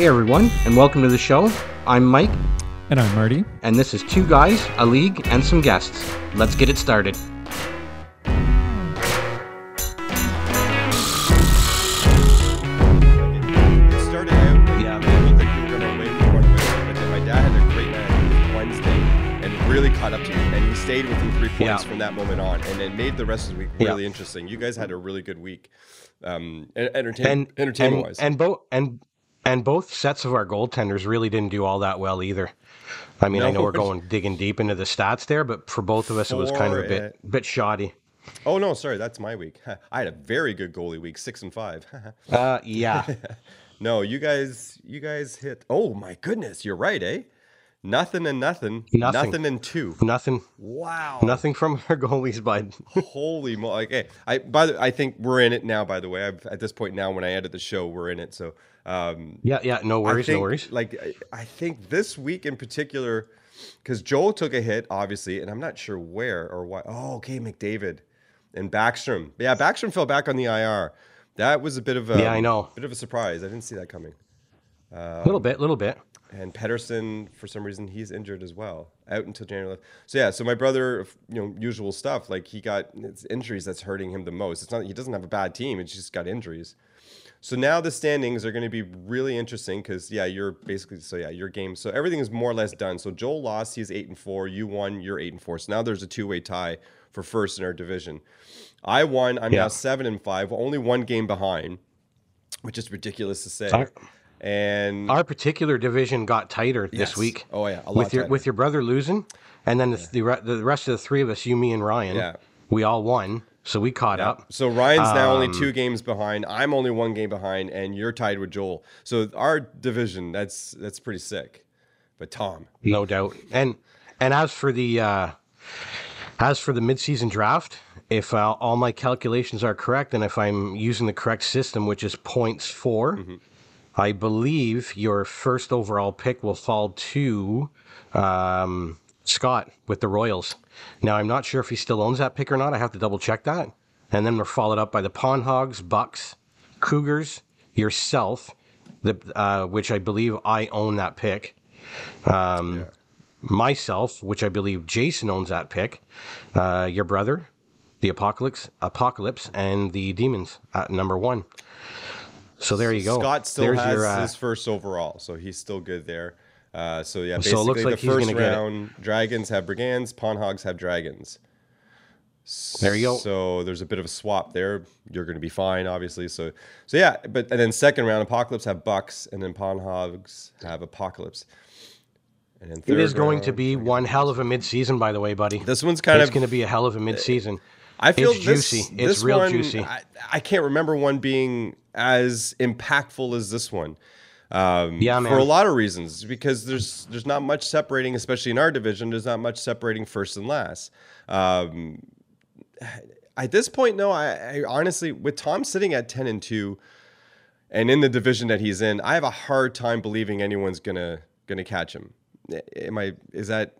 Hey everyone, and welcome to the show. I'm Mike, And I'm Marty. and this is Two Guys, a League, and some guests. Let's get it started. It started out, yeah, it looked like we were going to win, we were going to win, my dad had a great Wednesday and really caught up to me, and he stayed within three points Yeah. from that moment on, and it made the rest of the week Yeah. really interesting. You guys had a really good week, um, entertain, And entertainment and, wise. and both and and both sets of our goaltenders really didn't do all that well either. I mean, I know we're going digging deep into the stats there, but for both of us, it was kind of a bit it. bit shoddy. oh no, sorry, that's my week. I had a very good goalie week, six and five. Uh, yeah, no, you guys, you guys hit. Oh my goodness, you're right, eh? Nothing and nothing, Nothing. nothing and two. nothing, Wow. nothing from our goalies, bud. Holy mo! Like, hey, I by the I think we're in it now. By the way, I've, at this point now, when I edit the show, we're in it. So, um, Yeah, yeah, no worries, think, no worries. Like, I, think this week in particular, because Joel took a hit, obviously, and I'm not sure where or why. Oh, okay, McDavid and Backstrom. Yeah, Backstrom fell back on the IR. That was a bit of a Yeah, I know. bit of a surprise. I didn't see that coming. A little bit, a little bit. And Pedersen, for some reason, he's injured as well, out until January. 11th. So yeah, so my brother, you know, usual stuff. Like he got it's injuries that's hurting him the most. It's not he doesn't have a bad team; it's just got injuries. So now the standings are going to be really interesting because yeah, you're basically so yeah, your game. So everything is more or less done. So Joel lost; he's eight and four. You won; you're eight and four. So now there's a two-way tie for first in our division. I won; I'm Yeah. now seven and five, only one game behind, which is ridiculous to say. Our- and Our particular division got tighter Yes. this week. Oh, yeah, with your tighter. with your brother losing, and then the the, the rest of the three of us, you, me, and Ryan, Yeah. we all won, so we caught up. So Ryan's now only Um, two games behind. I'm only one game behind, and you're tied with Joel. So our division, that's that's pretty sick. But Tom, No doubt. And and as for the uh, as for the midseason draft, if uh, all my calculations are correct, and if I'm using the correct system, which is points 4 I believe your first overall pick will fall to um, Scott with the Royals. Now I'm not sure if he still owns that pick or not. I have to double check that. And then we're followed up by the Pond Hogs, Bucks, Cougars, yourself, the uh, which I believe I own that pick myself, which I believe Jason owns that pick, uh, your brother, the Apocalypse, Apocalypse, and the Demons at number one. So there you go. Scott still There's has your, uh, his first overall, so he's still good there. Uh, so yeah, So basically it looks like the first gonna get it. round, Dragons have Brigands, Pawn Hogs have Dragons. There you go. So there's a bit of a swap there. You're going to be fine, obviously. So, so yeah. But and then second round, Apocalypse have Bucks, and then Pawn Hogs have Apocalypse. And then It is going to round- be one hell of a mid-season, by the way, buddy. This one's kind it's of going to be a hell of a mid-season. I feel It's this, juicy. It's this real one, juicy. I, I can't remember one being as impactful as this one. Um, Yeah, for a lot of reasons, because there's there's not much separating, especially in our division. There's not much separating first and last. Um, at this point, no. I, I honestly, with Tom sitting at ten and two, and in the division that he's in, I have a hard time believing anyone's gonna gonna catch him. Am I? Is that?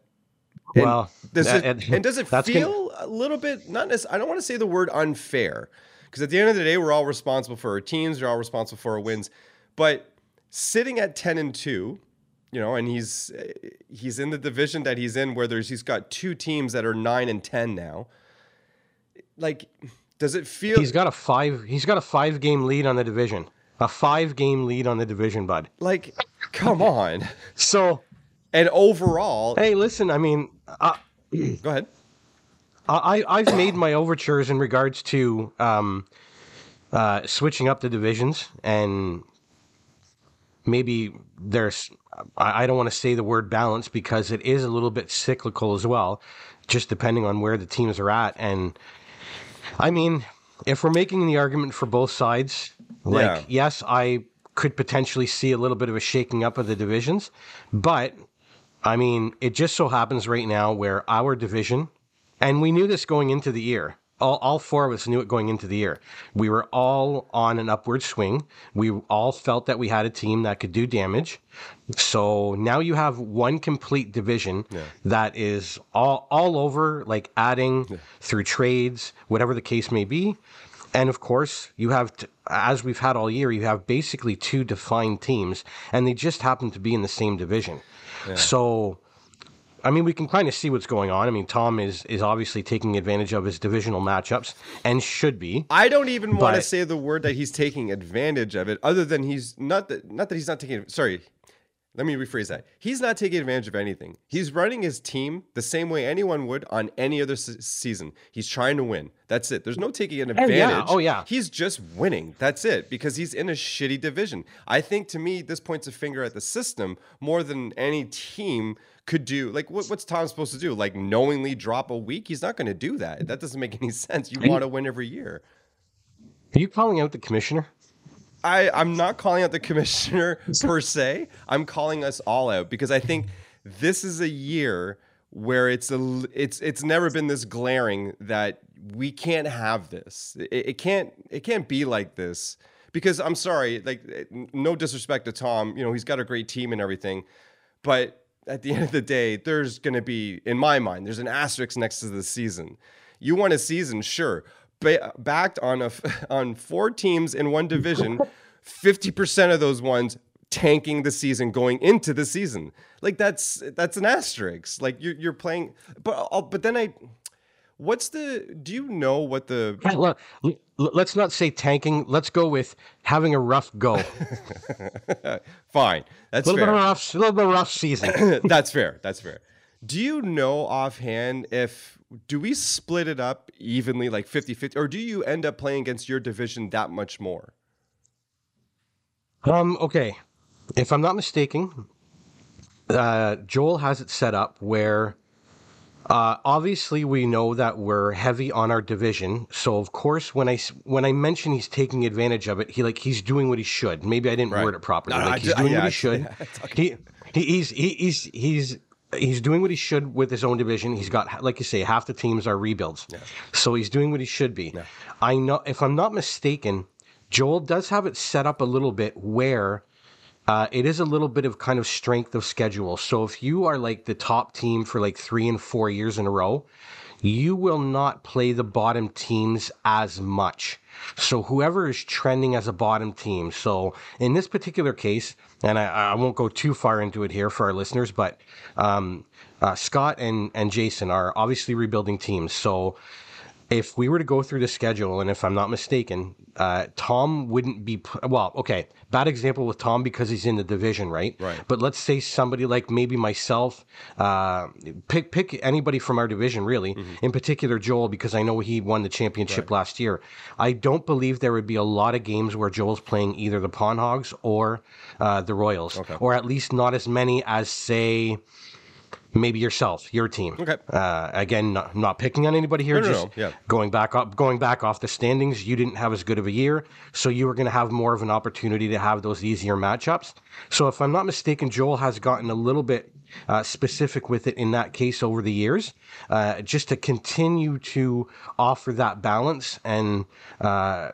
and Well, does that- it, and- and does it that's gonna- feel a little bit not I don't want to say the word unfair because at the end of the day we're all responsible for our teams, we're all responsible for our wins. But sitting at 10 and 2, you know, and he's he's in the division that he's in where there's he's got two teams that are 9 and 10 now. Like does it feel He's got a five. He's got a five-game lead on the division. A five-game lead on the division, bud. like come on. So, And overall, hey, listen. I mean, I, go ahead. I, I've made my overtures in regards to um, uh, switching up the divisions, and maybe there's. I, don't want to say the word balance because it is a little bit cyclical as well, just depending on where the teams are at. And I mean, if we're making the argument for both sides, like Yeah. yes, I could potentially see a little bit of a shaking up of the divisions, but I mean, it just so happens right now where our division, and we knew this going into the year. All, all four of us knew it going into the year. We were all on an upward swing. We all felt that we had a team that could do damage. So now you have one complete division that is all, all over, like adding through trades, whatever the case may be. And of course, you have, t- as we've had all year, you have basically two defined teams, and they just happen to be in the same division. So, I mean, we can kind of see what's going on. I mean, Tom is is obviously taking advantage of his divisional matchups, and should be. I don't even want to say the word that he's taking advantage of it, other than he's not that not that he's not taking. Sorry, let me rephrase that. He's not taking advantage of anything. He's running his team the same way anyone would on any other se- season. He's trying to win. That's it. There's no taking oh, an advantage. yeah. Oh, yeah. He's just winning. That's it. Because he's in a shitty division. I think to me, this points a finger at the system more than any team could do. Like, what, what's Tom supposed to do? Like, knowingly drop a week? He's not going to do that. That doesn't make any sense. You want to win every year. Are you calling out the commissioner? I, I'm not calling out the commissioner per se. I'm calling us all out because I think this is a year where it's a it's it's never been this glaring that we can't have this. It, it can't it can't be like this because I'm sorry, like no disrespect to Tom, you know he's got a great team and everything, but at the end of the day, there's going to be, in my mind, there's an asterisk next to the season. You want a season, sure, ba- backed on a f- on four teams in one division, fifty percent of those ones tanking the season going into the season. Like that's that's an asterisk. Like you're you're playing, but I'll, but then I, what's the? Do you know what the? Look, l- l- let's not say tanking. Let's go with having a rough go. Fine, that's a little bit fair. of rough, a little bit of a rough season. That's fair. That's fair. Do you know offhand if do we split it up evenly like 50-50 or do you end up playing against your division that much more? Um, okay. If I'm not mistaken, uh, Joel has it set up where uh, obviously we know that we're heavy on our division. So of course, when i when I mention he's taking advantage of it, he like he's doing what he should. Maybe I didn't Right. word it properly. No, like he's doing yeah, what he should. yeah, he he's he, he's he's he's doing what he should with his own division. He's got like you say, half the teams are rebuilds. So he's doing what he should be. I know if I'm not mistaken, Joel does have it set up a little bit where uh, it is a little bit of kind of strength of schedule. So if you are like the top team for like three and four years in a row, you will not play the bottom teams as much. So whoever is trending as a bottom team. So in this particular case, and I, I won't go too far into it here for our listeners, but um, uh, Scott and, and Jason are obviously rebuilding teams. So if we were to go through the schedule, and if I'm not mistaken, uh, Tom wouldn't be well. Okay, bad example with Tom because he's in the division, right? Right. But let's say somebody like maybe myself, uh, pick pick anybody from our division, really. In particular, Joel, because I know he won the championship last year. I don't believe there would be a lot of games where Joel's playing either the Pawn Hogs or uh, the Royals, or at least not as many as say maybe yourself, your team. Okay. Uh, again, not, not picking on anybody here. No, no, just no, yeah. going back up, going back off the standings. You didn't have as good of a year, so you were going to have more of an opportunity to have those easier matchups. So, if I'm not mistaken, Joel has gotten a little bit uh, specific with it in that case over the years, uh, just to continue to offer that balance and. Uh,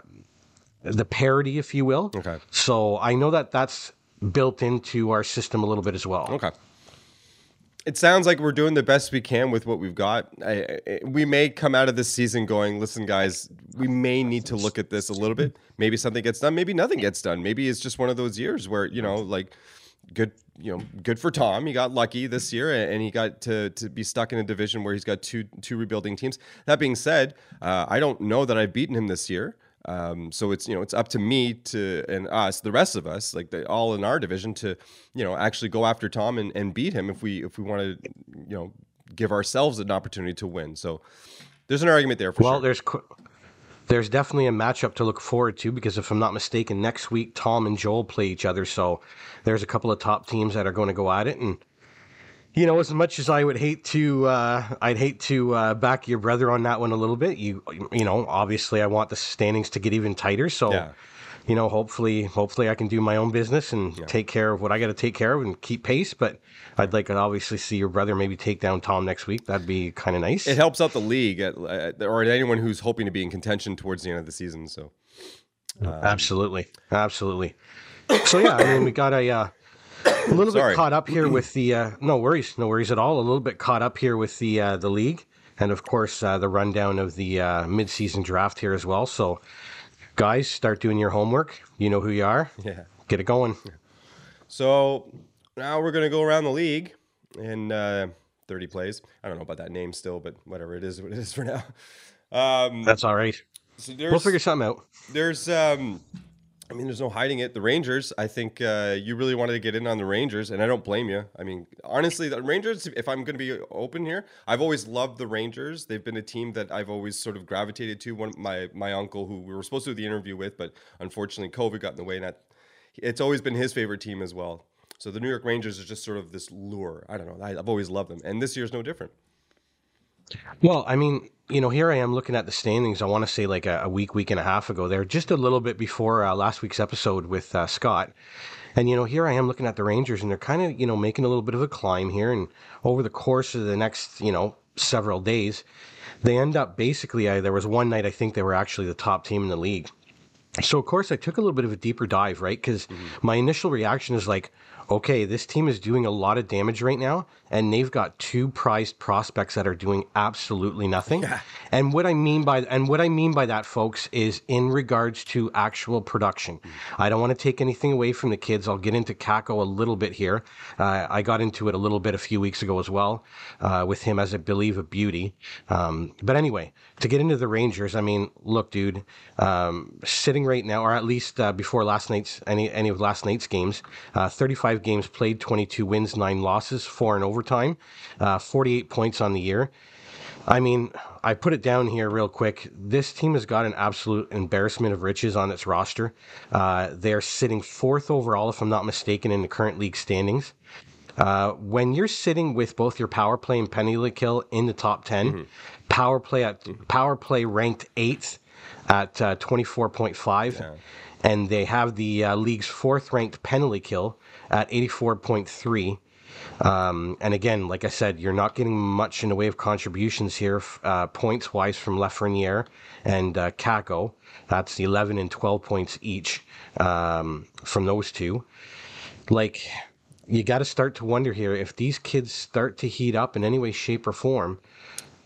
the parity, if you will. Okay. So I know that that's built into our system a little bit as well. Okay. It sounds like we're doing the best we can with what we've got. I, I, we may come out of this season going, listen, guys, we may need to look at this a little bit. Maybe something gets done. Maybe nothing gets done. Maybe it's just one of those years where, you know, like, good, you know, good for Tom. He got lucky this year and he got to, to be stuck in a division where he's got two, two rebuilding teams. That being said, uh, I don't know that I've beaten him this year. Um, so it's you know it's up to me to and us, the rest of us, like the, all in our division, to you know actually go after Tom and, and beat him if we if we want to you know give ourselves an opportunity to win. So there's an argument there for Well, sure. there's there's definitely a matchup to look forward to because if I'm not mistaken, next week Tom and Joel play each other. So there's a couple of top teams that are going to go at it, and you know, as much as I would hate to, uh, I'd hate to uh, back your brother on that one a little bit. You, you know, obviously I want the standings to get even tighter. So. Yeah. You know, hopefully, hopefully I can do my own business and take care of what I got to take care of and keep pace. But I'd like to obviously see your brother maybe take down Tom next week. That'd be kind of nice. it helps out the league at, at, or anyone who's hoping to be in contention towards the end of the season. So Absolutely, absolutely. So yeah, I mean, we got a uh, a little bit caught up here with the uh, no worries, no worries at all. A little bit caught up here with the uh, the league, and of course uh, the rundown of the uh, midseason draft here as well. So, guys, start doing your homework. You know who you are. Yeah. Get it going. So now we're gonna go around the league in uh, 30 plays. I don't know about that name still, but whatever it is, what it is for now. Um, That's all right. so We'll figure something out. there's um, I mean, there's no hiding it. The Rangers. I think uh, you really wanted to get in on the Rangers, and I don't blame you. I mean, honestly, the Rangers. If I'm going to be open here, I've always loved the Rangers. They've been a team that I've always sort of gravitated to. One, my my uncle, who we were supposed to do the interview with, but unfortunately, COVID got in the way, and that, it's always been his favorite team as well. So the New York Rangers is just sort of this lure. I don't know. I, I've always loved them, and this year's no different. Well, I mean, you know, here I am looking at the standings. I want to say like a, a week, week and a half ago. They're just a little bit before uh, last week's episode with uh, Scott. And, you know, here I am looking at the Rangers, and they're kind of, you know, making a little bit of a climb here. And over the course of the next, you know, several days, they end up basically, I, there was one night I think they were actually the top team in the league. So, of course, I took a little bit of a deeper dive, right? Because my initial reaction is like, okay, this team is doing a lot of damage right now, and they've got two prized prospects that are doing absolutely nothing. And what I mean by and what I mean by that, folks, is in regards to actual production. I don't want to take anything away from the kids. I'll get into Kakko a little bit here. Uh, I got into it a little bit a few weeks ago as well, uh, with him as I believe a beauty. Um, but anyway, to get into the Rangers, I mean, look, dude, um, sitting right now, or at least uh, before last night's any any of last night's games, uh, 35 games played, 22 wins, nine losses, four in overtime, uh, 48 points on the year. I mean, I put it down here real quick. This team has got an absolute embarrassment of riches on its roster. Uh, they're sitting fourth overall, if I'm not mistaken, in the current league standings. Uh, when you're sitting with both your power play and penalty kill in the top 10, power play at power play ranked eighth at uh, 24.5, and they have the uh, league's fourth ranked penalty kill at 84.3. Um, and again, like I said, you're not getting much in the way of contributions here, uh, points wise, from Lafreniere and uh, Kakko. That's 11 and 12 points each um, from those two. Like, you got to start to wonder here if these kids start to heat up in any way, shape, or form.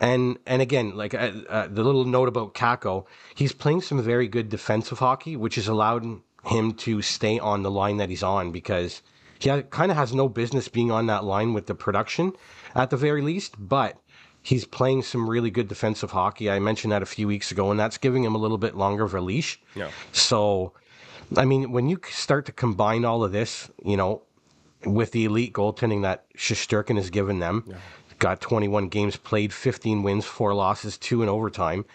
And and again, like uh, uh, the little note about Kakko, he's playing some very good defensive hockey, which has allowed him to stay on the line that he's on because he kind of has no business being on that line with the production, at the very least. But he's playing some really good defensive hockey. I mentioned that a few weeks ago, and that's giving him a little bit longer of a leash. Yeah. So, I mean, when you start to combine all of this, you know, with the elite goaltending that Shesterkin has given them, got 21 games played, 15 wins, four losses, two in overtime.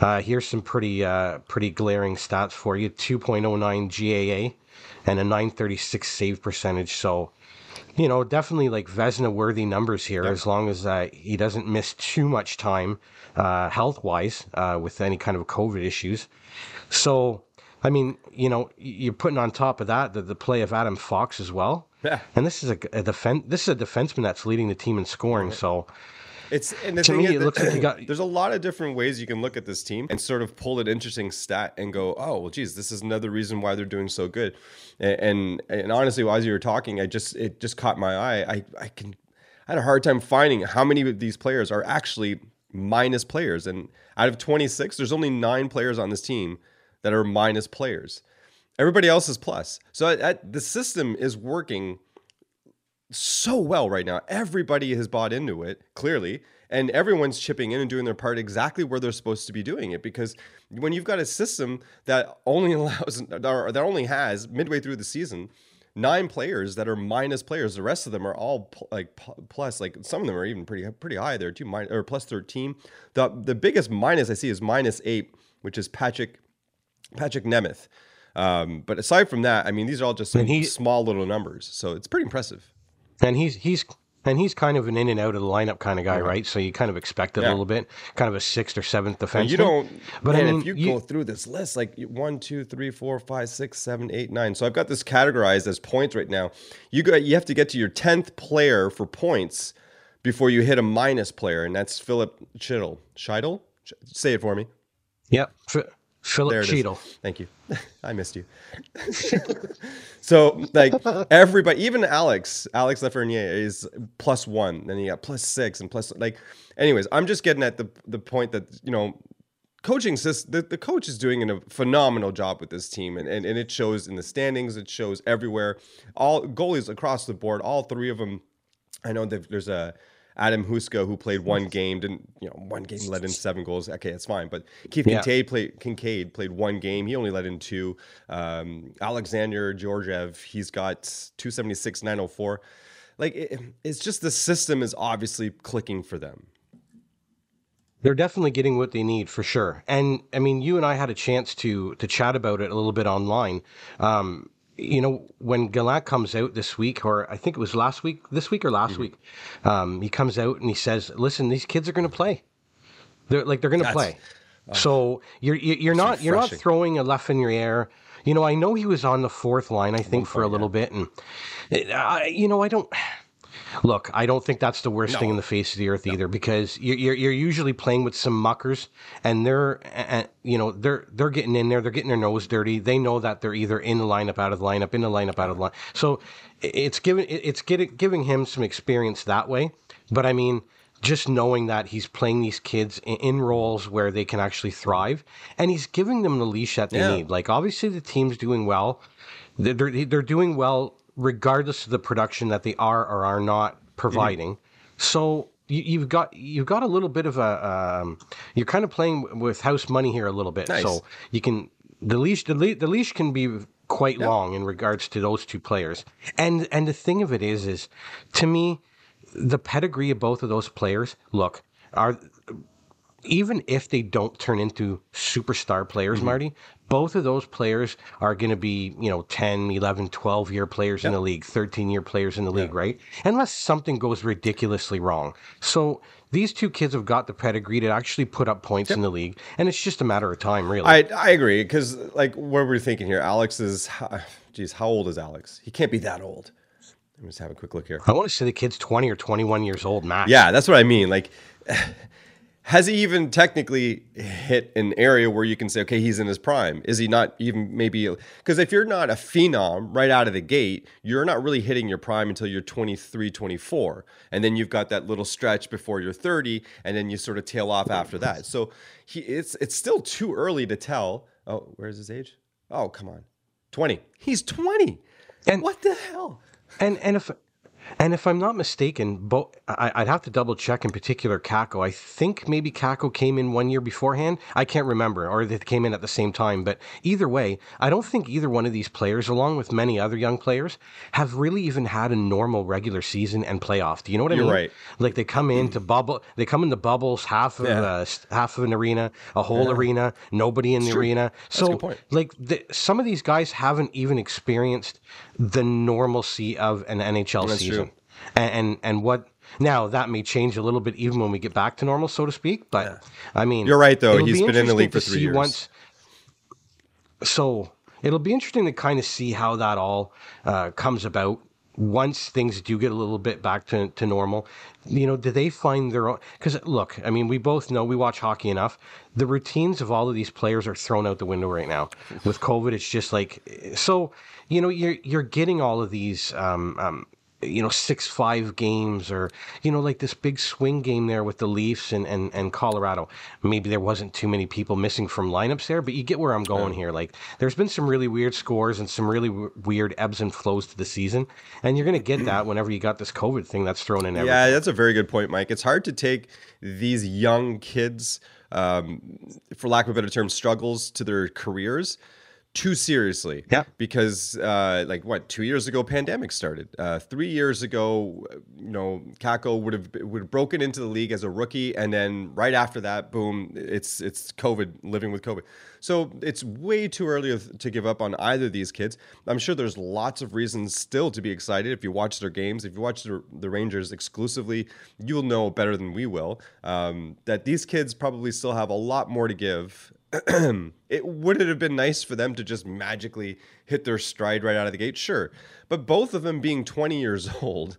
Uh, here's some pretty uh, pretty glaring stats for you: 2.09 GAA and a 936 save percentage. So, you know, definitely like Vezina worthy numbers here, as long as uh, he doesn't miss too much time uh, health wise uh, with any kind of COVID issues. So, I mean, you know, you're putting on top of that the, the play of Adam Fox as well. Yeah. And this is a, a defen- This is a defenseman that's leading the team in scoring. So, It's and the To thing me, is it looks like you got- there's a lot of different ways you can look at this team and sort of pull an interesting stat and go, oh well, geez, this is another reason why they're doing so good. And and, and honestly, while you were talking, I just it just caught my eye. I I can I had a hard time finding how many of these players are actually minus players. And out of 26, there's only nine players on this team that are minus players. Everybody else is plus. So the system is working so well right now. Everybody has bought into it, clearly, and everyone's chipping in and doing their part exactly where they're supposed to be doing it. Because when you've got a system that only allows, or that only has midway through the season, nine players that are minus players, the rest of them are all pl- like p- plus. Like some of them are even pretty pretty high there too, min- or plus thirteen. The the biggest minus I see is minus eight, which is Patrick Patrick Nemeth. Um, but aside from that, I mean, these are all just some he- small little numbers, so it's pretty impressive. And he's he's and he's kind of an in and out of the lineup kind of guy, mm-hmm. right? So you kind of expect it Yeah. a little bit, kind of a sixth or seventh defenseman. You don't. But man, I mean, if you, you- go through this list, like one, two, three, four, five, six, seven, eight, nine. So I've got this categorized as points right now. You got you have to get to your tenth player for points before you hit a minus player, and that's Philip Schittle. Scheidel, say it for me. Yep. Philip There it is. Chytil. Thank you. I missed you. so like everybody, even Alex, Alex Lafreniere is plus one. Then you got plus six and plus like. Anyways, I'm just getting at the the point that you know, coaching. The, the coach is doing a phenomenal job with this team, and, and and it shows in the standings. It shows everywhere. All goalies across the board. All three of them. I know that there's a. Adam Huska, who played one game, didn't you know one game let in seven goals. Okay, that's fine. But Keith Yeah. Kincaid played Kincaid played one game. He only let in two. Um, Alexander Georgiev, he's got 276, 904. Like it, it's just the system is obviously clicking for them. They're definitely getting what they need for sure. And I mean, you and I had a chance to to chat about it a little bit online. Um, you know, when Gallant comes out this week, or I think it was last week, this week or last Mm-hmm. week, um, he comes out and he says, "Listen, these kids are going to play. They're like they're going to play. so you're you're you're not you're not throwing a Lafreniere. You know, I know he was on the fourth line, I think, for a little bit, and uh, you know, I don't. Look, I don't think that's the worst thing in the face of the earth either, because you're, you're you're usually playing with some muckers, and they're uh, you know they're they're getting in there, they're getting their nose dirty. They know that they're either in the lineup, out of the lineup, in the lineup, out of the line. So it's giving it's getting giving him some experience that way. But I mean, just knowing that he's playing these kids in, roles where they can actually thrive, and he's giving them the leash that they Yeah. need. Like obviously the team's doing well, they're they're doing well regardless of the production that they are or are not providing. So you, you've got you've got a little bit of a um, you're kind of playing with house money here a little bit. Nice. So you can the leash the, le- the leash can be quite long in regards to those two players. And and the thing of it is is to me the pedigree of both of those players look are even if they don't turn into superstar players, Mm-hmm. Marty, both of those players are going to be, you know, 10, 11, 12 year players in the league, 13 year players in the league, right? Unless something goes ridiculously wrong. So these two kids have got the pedigree to actually put up points in the league, and it's just a matter of time, really. I I agree because like what we're thinking here, Alex is, geez, how old is Alex? He can't be that old. Let me just have a quick look here. I want to say the kid's 20 or 21 years old, max. Yeah, that's what I mean. Like, has he even technically hit an area where you can say, okay, he's in his prime? Is he not even maybe? Because if you're not a phenom right out of the gate, you're not really hitting your prime until you're 23, 24. And then you've got that little stretch before you're 30, and then you sort of tail off after that. So he, it's it's still too early to tell. Oh, where's his age? Oh, come on. 20. He's 20. And- what the hell? And and if and if I'm not mistaken, bo- I, I'd have to double check in particular Kakko. I think maybe Kakko came in one year beforehand. I can't remember, or they came in at the same time. But either way, I don't think either one of these players, along with many other young players, have really even had a normal regular season and playoff. Do you know what I You're mean? right. Like they come into bubble, they come into bubbles, half of Yeah. uh, half of an arena, a whole arena, nobody in the true. arena. So a good point. like the, some of these guys haven't even experienced the normalcy of an NHL That's season. true. And, and and what now that may change a little bit even when we get back to normal, so to speak. But I mean, You're right, though. He's be been in the league for three years. Once, so it'll be interesting to kind of see how that all uh, comes about once things do get a little bit back to, to normal. You know, do they find their own? Because look, I mean, we both know we watch hockey enough. The routines of all of these players are thrown out the window right now. With COVID, it's just like so. You know, you're you're getting all of these. Um, um, you know, six five games or, you know, like this big swing game there with the Leafs and, and, and Colorado. Maybe there wasn't too many people missing from lineups there, but you get where I'm going here. Like, there's been some really weird scores and some really w- weird ebbs and flows to the season. And you're going to get that whenever you got this COVID thing that's thrown in everything. Yeah, that's a very good point, Mike. It's hard to take these young kids, um, for lack of a better term, struggles to their careers too seriously. Yeah. Because, uh, like, what two years ago, pandemic started. Uh, three years ago, you know, Kakko would have would have broken into the league as a rookie, and then right after that, boom, it's it's COVID, living with COVID. So it's way too early to give up on either of these kids. I'm sure there's lots of reasons still to be excited. If you watch their games, if you watch the, the Rangers exclusively, you'll know better than we will um, that these kids probably still have a lot more to give. it would it have been nice for them to just magically hit their stride right out of the gate? Sure, but both of them being 20 years old,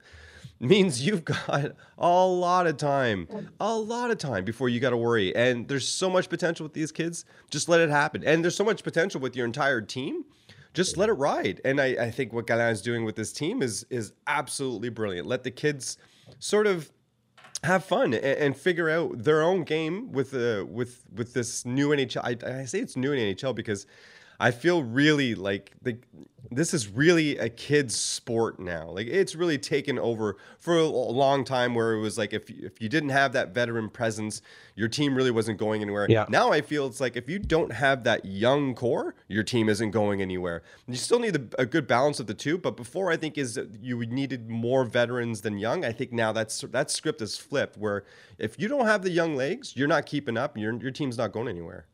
means you've got a lot of time, a lot of time before you got to worry. And there's so much potential with these kids. Just let it happen. And there's so much potential with your entire team. Just let it ride. And I, I think what Gallant is doing with this team is is absolutely brilliant. Let the kids sort of have fun and, and figure out their own game with the uh, with with this new NHL. I, I say it's new in NHL because I feel really like the, this is really a kid's sport now. Like it's really taken over for a long time where it was like if if you didn't have that veteran presence, your team really wasn't going anywhere. Yeah. Now I feel it's like if you don't have that young core, your team isn't going anywhere. You still need a, a good balance of the two, but before I think is you needed more veterans than young. I think now that's that script is flipped where if you don't have the young legs, you're not keeping up. Your your team's not going anywhere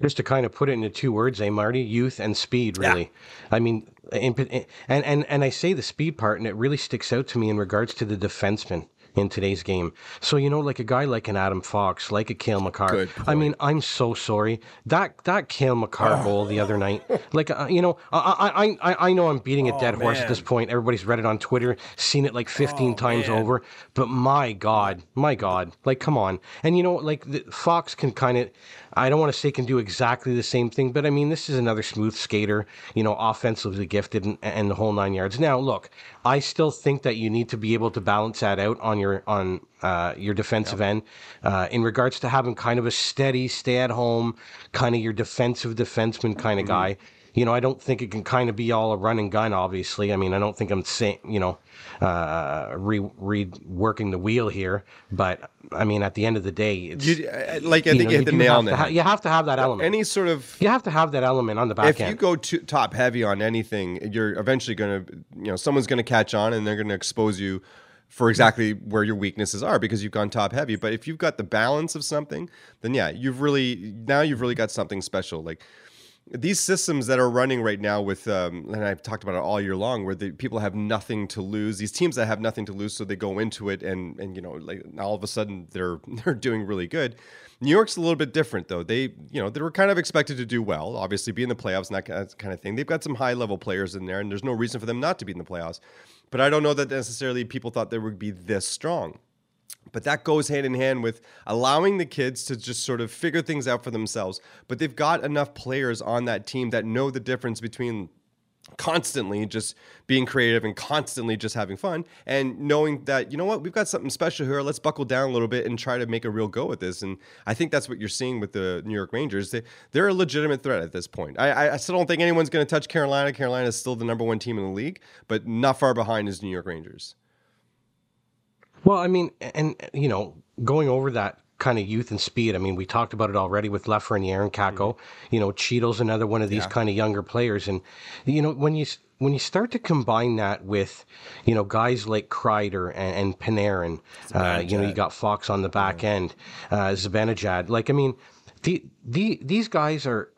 just to kind of put it into two words, eh, Marty? Youth and speed, really. Yeah. I mean, and, and, and I say the speed part, and it really sticks out to me in regards to the defenseman in today's game. So you know, like a guy like an Adam Fox, like a Cale Makar. I mean, I'm so sorry that that Cale Makar oh. goal the other night. Like uh, you know, I, I I I know I'm beating a oh, dead oh, horse at this point. Everybody's read it on Twitter, seen it like 15 oh, times man. over. But my God, my God, like come on. And you know, like the, Fox can kind of. I don't want to say can do exactly the same thing, but I mean, this is another smooth skater, you know, offensively gifted and, and the whole nine yards. Now, look, I still think that you need to be able to balance that out on your on uh, your defensive yep. end uh, in regards to having kind of a steady, stay at home, kind of your defensive defenseman kind of mm-hmm. guy. You know, I don't think it can kind of be all a run and gun. Obviously, I mean, I don't think I'm saying you know uh, re reworking the wheel here, but I mean, at the end of the day, it's you, uh, like I think know, you hit the nail on the head. You have to have that element. Any sort of you have to have that element on the back if end. If you go to, top heavy on anything, you're eventually going to, you know, someone's going to catch on and they're going to expose you for exactly where your weaknesses are because you've gone top heavy. But if you've got the balance of something, then yeah, you've really now you've really got something special. Like these systems that are running right now with um, and i've talked about it all year long where the people have nothing to lose these teams that have nothing to lose so they go into it and and you know like all of a sudden they're they're doing really good. New york's a little bit different though. They you know they were kind of expected to do well obviously be in the playoffs and that kind of thing. They've got some high level players in there and there's no reason for them not to be in the playoffs. But i don't know that necessarily people thought they would be this strong but that goes hand in hand with allowing the kids to just sort of figure things out for themselves. But they've got enough players on that team that know the difference between constantly just being creative and constantly just having fun and knowing that you know what we've got something special here. Let's buckle down a little bit and try to make a real go at this. And i think that's what you're seeing with the new york rangers. They, they're a legitimate threat at this point. I, I still don't think anyone's going to touch carolina. Carolina is still the number one team in the league but not far behind is new york rangers well, I mean, and you know, going over that kind of youth and speed. I mean, we talked about it already with Lafreniere and Kakko. Mm-hmm. You know, Chytil's another one of these yeah. kind of younger players, and you know when you when you start to combine that with, you know, guys like Kreider and, and Panarin, uh, you know, you got Fox on the back yeah. end, uh, Zibanejad. Like, I mean, the, the, these guys are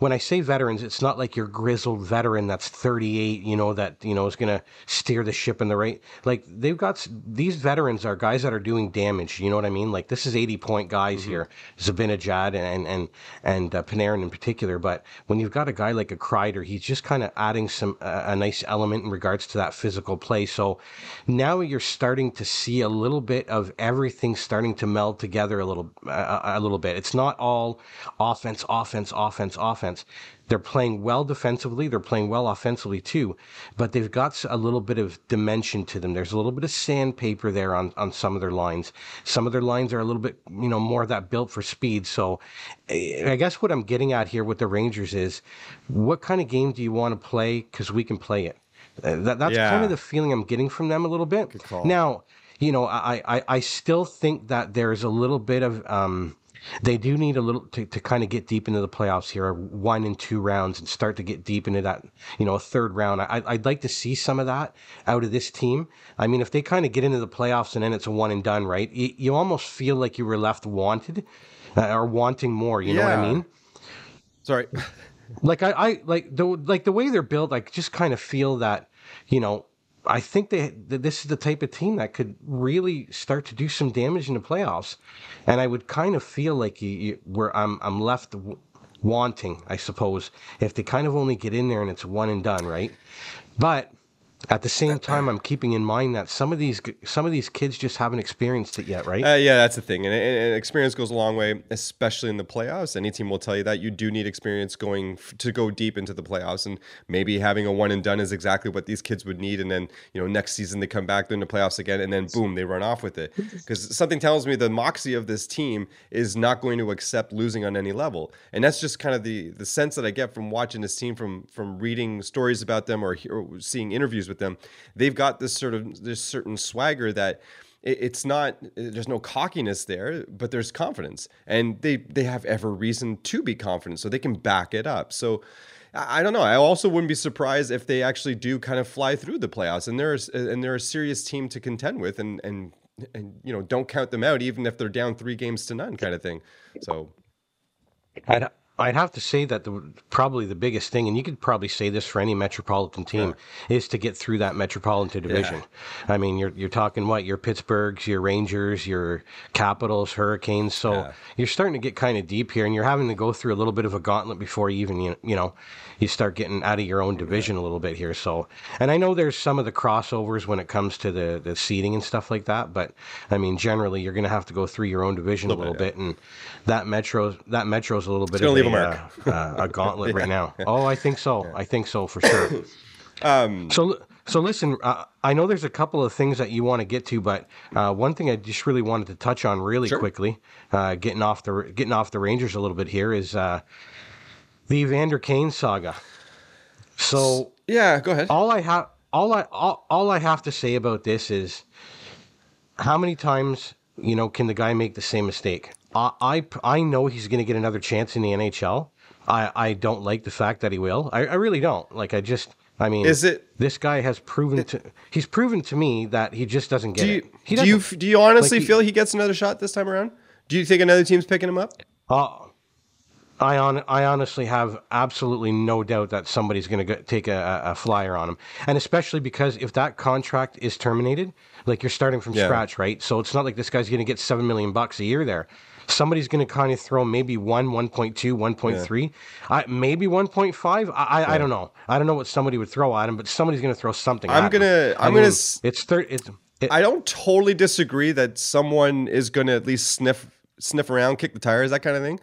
when I say veterans, it's not like your grizzled veteran that's 38, you know, that, you know, is going to steer the ship in the right. Like, they've got these veterans are guys that are doing damage. You know what I mean? Like, this is 80 point guys mm-hmm. here, Zibanejad and, and, and uh, Panarin in particular. But when you've got a guy like a Kreider, he's just kind of adding some, uh, a nice element in regards to that physical play. So now you're starting to see a little bit of everything starting to meld together a little, uh, a little bit. It's not all offense, offense, offense, offense defense. They're playing well defensively. They're playing well offensively too, but they've got a little bit of dimension to them. There's a little bit of sandpaper there on, on some of their lines. Some of their lines are a little bit, you know, more that built for speed. So I guess what I'm getting at here with the Rangers is what kind of game do you want to play? Because we can play it. Uh, that, that's yeah. kind of the feeling I'm getting from them a little bit. Now, you know, I, I, I still think that there's a little bit of um, they do need a little to, to kind of get deep into the playoffs here, one and two rounds, and start to get deep into that, you know, a third round. I, I'd like to see some of that out of this team. I mean, if they kind of get into the playoffs and then it's a one and done, right? You, you almost feel like you were left wanted uh, or wanting more. You yeah. know what I mean? Sorry. like I, I like the like the way they're built. I just kind of feel that you know I think they, that this is the type of team that could really start to do some damage in the playoffs, and I would kind of feel like you, you, where I'm I'm left wanting, I suppose, if they kind of only get in there and it's one and done, right? But at the same time, I'm keeping in mind that some of these some of these kids just haven't experienced it yet, right? Uh, yeah, that's the thing, and, and, experience goes a long way, especially in the playoffs. Any team will tell you that you do need experience going f- to go deep into the playoffs, and maybe having a one and done is exactly what these kids would need. And then you know next season they come back they're in the playoffs again, and then boom, they run off with it. Because something tells me the moxie of this team is not going to accept losing on any level, and that's just kind of the the sense that I get from watching this team, from from reading stories about them or, or seeing interviews with them, they've got this sort of this certain swagger that it's not there's no cockiness there but there's confidence and they they have every reason to be confident so they can back it up so I don't know. I also wouldn't be surprised if they actually do kind of fly through the playoffs, and they're and they're a serious team to contend with, and and and you know don't count them out even if they're down three games to none, kind of thing. So, I'd I'd have to say that the, probably the biggest thing, and you could probably say this for any metropolitan team, yeah. is to get through that metropolitan division. Yeah. I mean, you're you're talking what your Pittsburghs, your Rangers, your Capitals, Hurricanes. So yeah. you're starting to get kind of deep here, and you're having to go through a little bit of a gauntlet before you even you, you know you start getting out of your own division a little bit here. So, and I know there's some of the crossovers when it comes to the the seating and stuff like that, but I mean, generally you're going to have to go through your own division a little, a little bit, bit, and that metro that metro's a little bit of a, uh, a, gauntlet yeah. right now. Oh, I think so. Yeah. I think so for sure. Um, so so listen, uh, I know there's a couple of things that you want to get to, but uh, one thing I just really wanted to touch on really sure. quickly, uh, getting off the getting off the Rangers a little bit here, is uh, the Evander Kane saga. So yeah, go ahead. All I have, all I, all, all I have to say about this is, how many times you know can the guy make the same mistake? I, I, I know he's going to get another chance in the NHL. I, I don't like the fact that he will. I, I really don't. Like I just. I mean, is it this guy has proven to he's proven to me that he just doesn't get do you, it. He do you do you honestly like he, feel he gets another shot this time around? Do you think another team's picking him up? Uh, I on I honestly have absolutely no doubt that somebody's going to take a, a, flyer on him, and especially because if that contract is terminated, like you're starting from yeah. scratch, right? So it's not like this guy's going to get seven million bucks a year there. Somebody's going to kind of throw maybe one, 1.2, 1.3, yeah. I, maybe 1.5. I, I, yeah. I, don't know. I don't know what somebody would throw at him, but somebody's going to throw something. At him. I'm gonna. I'm gonna. It's third. It's. It, I don't totally disagree that someone is going to at least sniff sniff around, kick the tires, that kind of thing.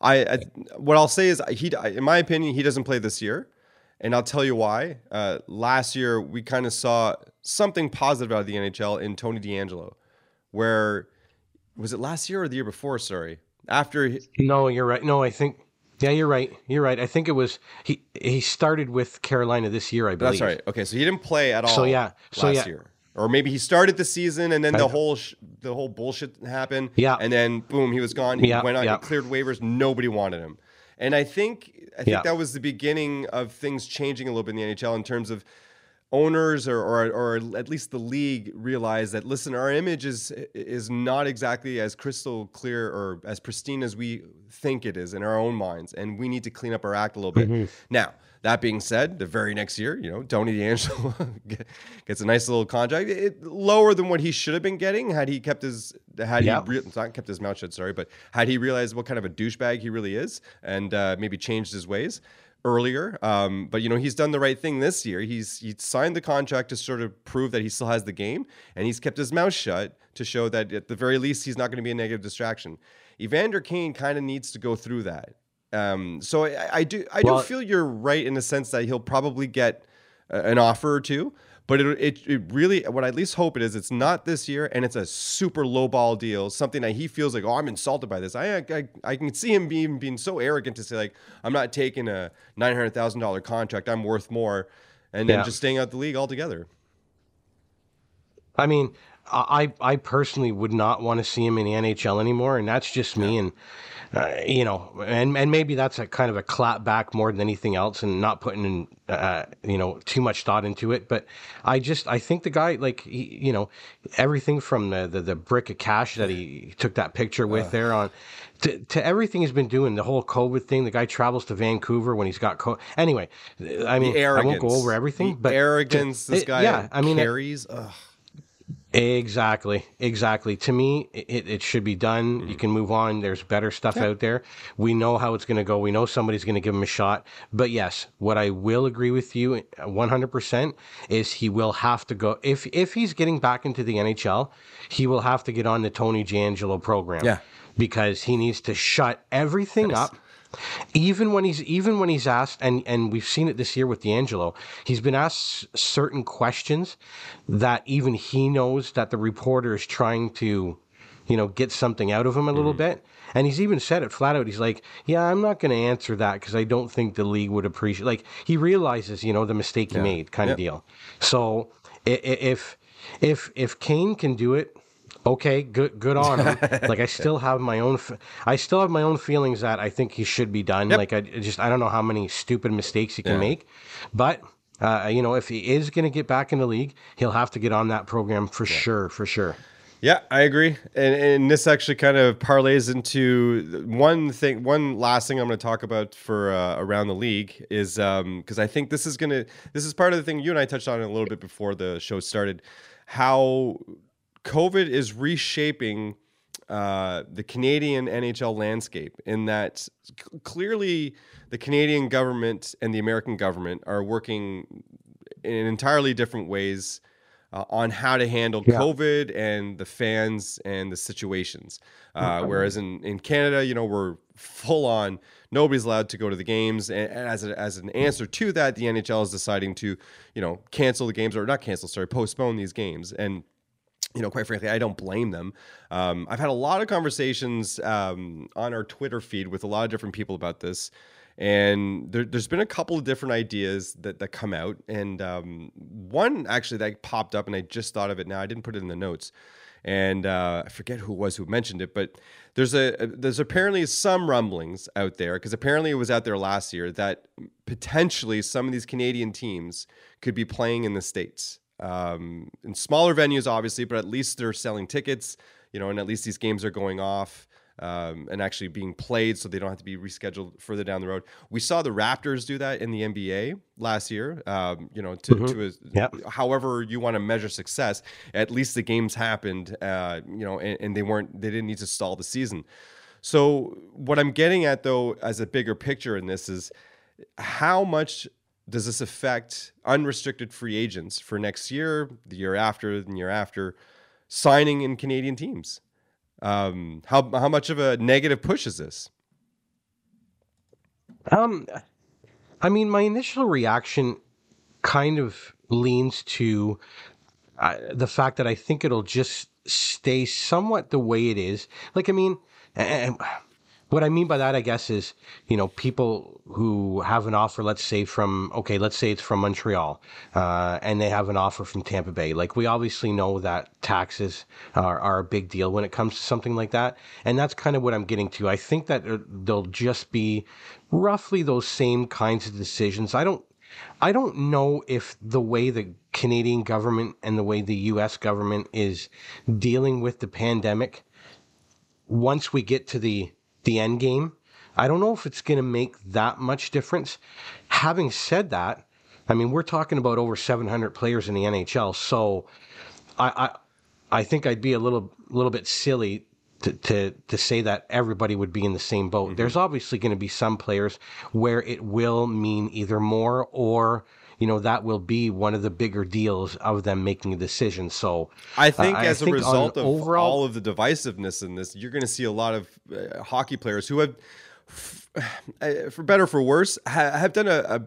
I, I, what I'll say is he, in my opinion, he doesn't play this year, and I'll tell you why. Uh, last year we kind of saw something positive out of the NHL in Tony DeAngelo, where was it last year or the year before? Sorry, after. No, you're right. No, I think. Yeah, you're right. You're right. I think it was he. He started with Carolina this year, I believe. That's right. Okay, so he didn't play at all. So yeah. So last yeah. year or maybe he started the season and then the whole sh- the whole bullshit happened. Yeah. And then boom, he was gone. He yeah, went on, yeah. cleared waivers. Nobody wanted him. And I think I think yeah. that was the beginning of things changing a little bit in the NHL in terms of owners or, or, or at least the league realize that listen our image is is not exactly as crystal clear or as pristine as we think it is in our own minds and we need to clean up our act a little bit mm-hmm. now that being said, the very next year, you know, Tony DeAngelo gets a nice little contract, it, lower than what he should have been getting had he kept his had yep. he re- not kept his mouth shut. Sorry, but had he realized what kind of a douchebag he really is and uh, maybe changed his ways earlier. Um, but you know, he's done the right thing this year. He's he signed the contract to sort of prove that he still has the game, and he's kept his mouth shut to show that at the very least he's not going to be a negative distraction. Evander Kane kind of needs to go through that. Um, so I, I, do I well, do feel you're right in the sense that he'll probably get an offer or two, but it, it, it really what I at least hope it is it's not this year and it's a super low ball deal, something that he feels like oh I'm insulted by this. I I, I can see him being being so arrogant to say like I'm not taking a nine hundred thousand dollar contract, I'm worth more, and then yeah. just staying out the league altogether. I mean, I I personally would not want to see him in the NHL anymore, and that's just me. Yeah. And uh, you know, and and maybe that's a kind of a clap back more than anything else, and not putting in, uh, you know too much thought into it. But I just I think the guy like he, you know everything from the, the, the brick of cash that he took that picture with uh. there on. To, to everything he's been doing, the whole COVID thing. The guy travels to Vancouver when he's got COVID. Anyway, I mean, I won't go over everything, the but arrogance to, this guy, yeah, I mean, carries. It, Exactly, exactly. To me, it, it should be done. Mm-hmm. You can move on. There's better stuff yeah. out there. We know how it's going to go. We know somebody's going to give him a shot. But yes, what I will agree with you 100% is he will have to go. If if he's getting back into the NHL, he will have to get on the Tony DeAngelo program. Yeah. Because he needs to shut everything yes. up even when he's even when he's asked, and and we've seen it this year with DeAngelo, he's been asked certain questions that even he knows that the reporter is trying to, you know, get something out of him a little mm. bit. And he's even said it flat out. He's like, "Yeah, I'm not going to answer that because I don't think the league would appreciate." Like he realizes, you know, the mistake he yeah. made, kind yep. of deal. So if if if Kane can do it okay, good good on him. like I still have my own I still have my own feelings that I think he should be done. Yep. Like I just I don't know how many stupid mistakes he can yeah. make, but uh, you know if he is going to get back in the league, he'll have to get on that program for yeah. sure, for sure. Yeah, I agree, and and this actually kind of parlays into one thing. One last thing I'm going to talk about for uh, around the league is because um, I think this is going to this is part of the thing you and I touched on a little bit before the show started. How COVID is reshaping uh, the Canadian NHL landscape in that c- clearly the Canadian government and the American government are working in entirely different ways uh, on how to handle yeah. COVID and the fans and the situations. Uh, mm-hmm. Whereas in, in Canada, you know, we're full on, nobody's allowed to go to the games. And, and as, a, as an answer to that, the NHL is deciding to, you know, cancel the games or not cancel, sorry, postpone these games. And you know, quite frankly, I don't blame them. Um, I've had a lot of conversations um, on our Twitter feed with a lot of different people about this, and there, has been a couple of different ideas that that come out. And um, one actually that popped up, and I just thought of it now. I didn't put it in the notes, and uh, I forget who it was who mentioned it, but there's a there's apparently some rumblings out there because apparently it was out there last year that potentially some of these Canadian teams could be playing in the states um, in smaller venues, obviously, but at least they're selling tickets, you know, and at least these games are going off um, and actually being played so they don't have to be rescheduled further down the road. We saw the Raptors do that in the NBA last year, um, you know, to, mm-hmm. to a, yep. however you want to measure success, at least the games happened, uh, you know, and, and they weren't, they didn't need to stall the season. So what I'm getting at though, as a bigger picture in this is how much does this affect unrestricted free agents for next year, the year after, the year after, signing in Canadian teams? Um, how how much of a negative push is this? Um, I mean, my initial reaction kind of leans to uh, the fact that I think it'll just stay somewhat the way it is. Like, I mean, and what I mean by that, I guess, is you know people who have an offer. Let's say from okay, let's say it's from Montreal, uh, and they have an offer from Tampa Bay. Like we obviously know that taxes are, are a big deal when it comes to something like that, and that's kind of what I'm getting to. I think that uh, there'll just be roughly those same kinds of decisions. I don't. I don't know if the way the Canadian government and the way the US government is dealing with the pandemic, once we get to the the end game. I don't know if it's going to make that much difference. Having said that, I mean, we're talking about over 700 players in the NHL, so I I, I think I'd be a little little bit silly to, to, to say that everybody would be in the same boat. Mm-hmm. There's obviously going to be some players where it will mean either more or you know that will be one of the bigger deals of them making a decision. So I think uh, as I a think result of overall, all of the divisiveness in this, you're going to see a lot of uh, hockey players who have. Uh, for better for worse, have done a,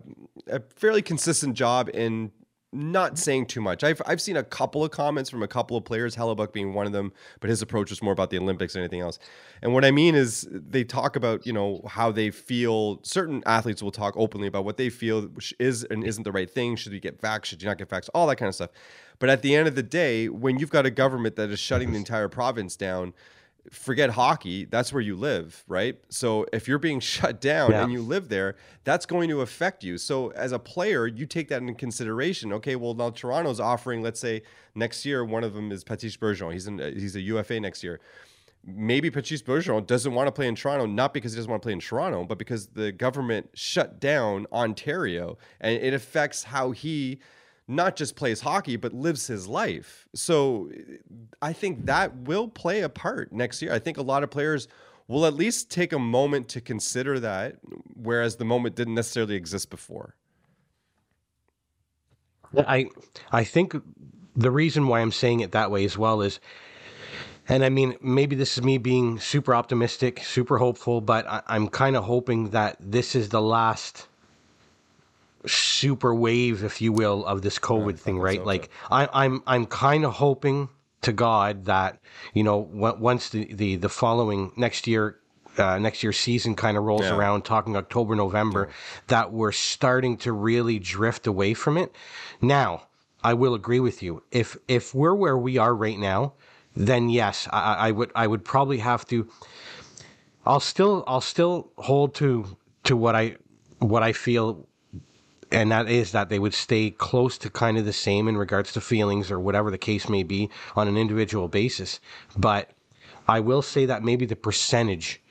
a, a fairly consistent job in not saying too much. I've I've seen a couple of comments from a couple of players, Hellebuyck being one of them, but his approach was more about the Olympics than anything else. And what I mean is they talk about, you know, how they feel certain athletes will talk openly about what they feel which is and isn't the right thing. Should you get vaxxed? Should you not get vaxxed? All that kind of stuff. But at the end of the day, when you've got a government that is shutting the entire province down, forget hockey that's where you live right? So if you're being shut down yeah. and you live there that's going to affect you. So as a player you take that into consideration. Okay well now toronto's offering let's say next year one of them is patrice bergeron. He's in uh, he's a ufa next year. Maybe patrice bergeron doesn't want to play in toronto not because he doesn't want to play in toronto but because the government shut down ontario and it affects how he not just plays hockey but lives his life. So I think that will play a part next year. I think a lot of players will at least take a moment to consider that, whereas the moment didn't necessarily exist before. I I think the reason why I'm saying it that way as well is, and I mean maybe this is me being super optimistic, super hopeful, but I, I'm kind of hoping that this is the last super wave, if you will, of this COVID thing, right? so, like I, I'm I'm kind of hoping to God that you know once the, the the following next year uh, next year's season kind of rolls Yeah. around, talking October, November, that we're starting to really drift away from it. Now, I will agree with you. If if we're where we are right now, then yes, I I would I would probably have to. I'll still I'll still hold to to what I what I feel and that is that they would stay close to kind of the same in regards to feelings or whatever the case may be on an individual basis. But I will say that maybe the percentage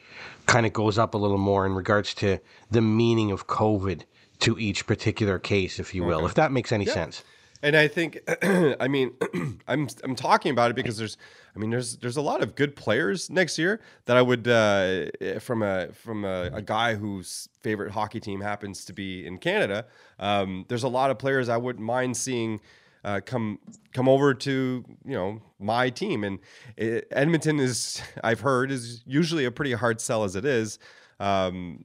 kind of goes up a little more in regards to the meaning of COVID to each particular case, if you will, if that makes any sense. And I think, I mean, I'm I'm talking about it because there's, I mean, there's there's a lot of good players next year that I would, uh, from a from a, a guy whose favorite hockey team happens to be in Canada. Um, there's a lot of players I wouldn't mind seeing. Uh, come come over to you know my team and it, Edmonton is I've heard is usually a pretty hard sell as it is. Um,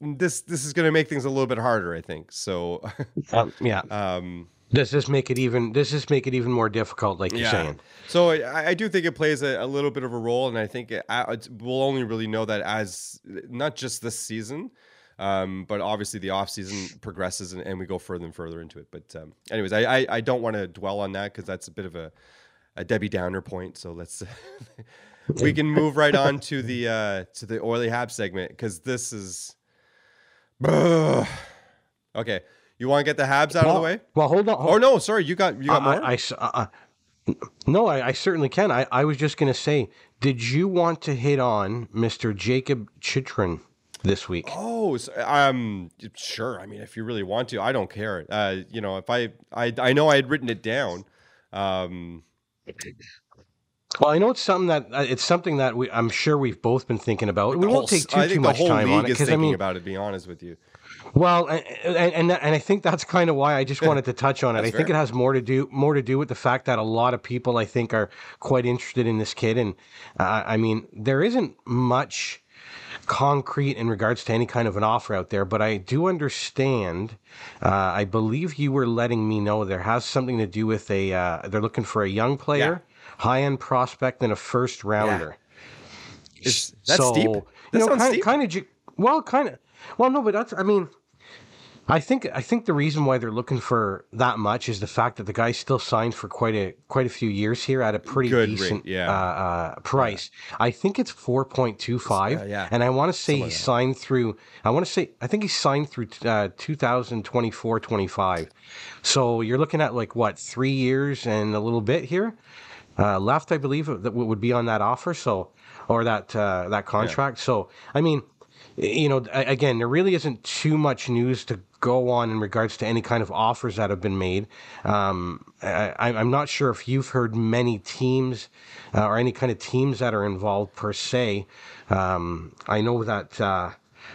this this is going to make things a little bit harder, I think. So, Um, yeah. um, Does this make it even? Does this make it even more difficult? Like you're saying. So I, I do think it plays a, a little bit of a role, and I think it, it's, we'll only really know that as not just this season, um, but obviously the off season progresses and, and we go further and further into it. But um, anyways, I, I, I don't want to dwell on that because that's a bit of a, a Debbie Downer point. So let's we can move right on to the uh, to the oily Hab segment because this is. okay, you want to get the Habs out of the way? Well, hold on. hold- Or no, sorry, you got you got I- more. I, I uh, uh, no, I, I certainly can. I, I was just going to say, did you want to hit on Mr. Jakob Chychrun this week? Oh, so, um, sure. I mean, if you really want to, I don't care. Uh, you know, if I, I, I know I had written it down. Um, Well, I know it's something that uh, it's something that we, I'm sure we've both been thinking about. We won't take too too much time on it because I thinking mean, about it. To be honest with you, Well, and and and, I think that's kind of why I just wanted to touch on it. I That's think fair. it has more to do more to do with the fact that a lot of people I think are quite interested in this kid, and uh, I mean there isn't much concrete in regards to any kind of an offer out there, but I do understand. Uh, I believe you were letting me know there has something to do with a. Uh, they're looking for a young player, high end prospect, and a first rounder. Is that steep? you know, kind, steep. kind of, well, kind of, well, no, but that's, I mean, I think, I think the reason why they're looking for that much is the fact that the guy's still signed for quite a, quite a few years here at a pretty Good rate, decent, yeah. uh, uh, price. I think it's four point two five, Uh, yeah. and I want to say he signed through. I want to say, I think he signed through uh, 2024, 25. So you're looking at like what three years and a little bit here uh, left, I believe, that would be on that offer. So, or that uh, that contract. So, I mean, you know, again, there really isn't too much news to go on in regards to any kind of offers that have been made. Um, I, I- I'm not sure if you've heard many teams uh, or any kind of teams that are involved per se. Um, I know that. Uh,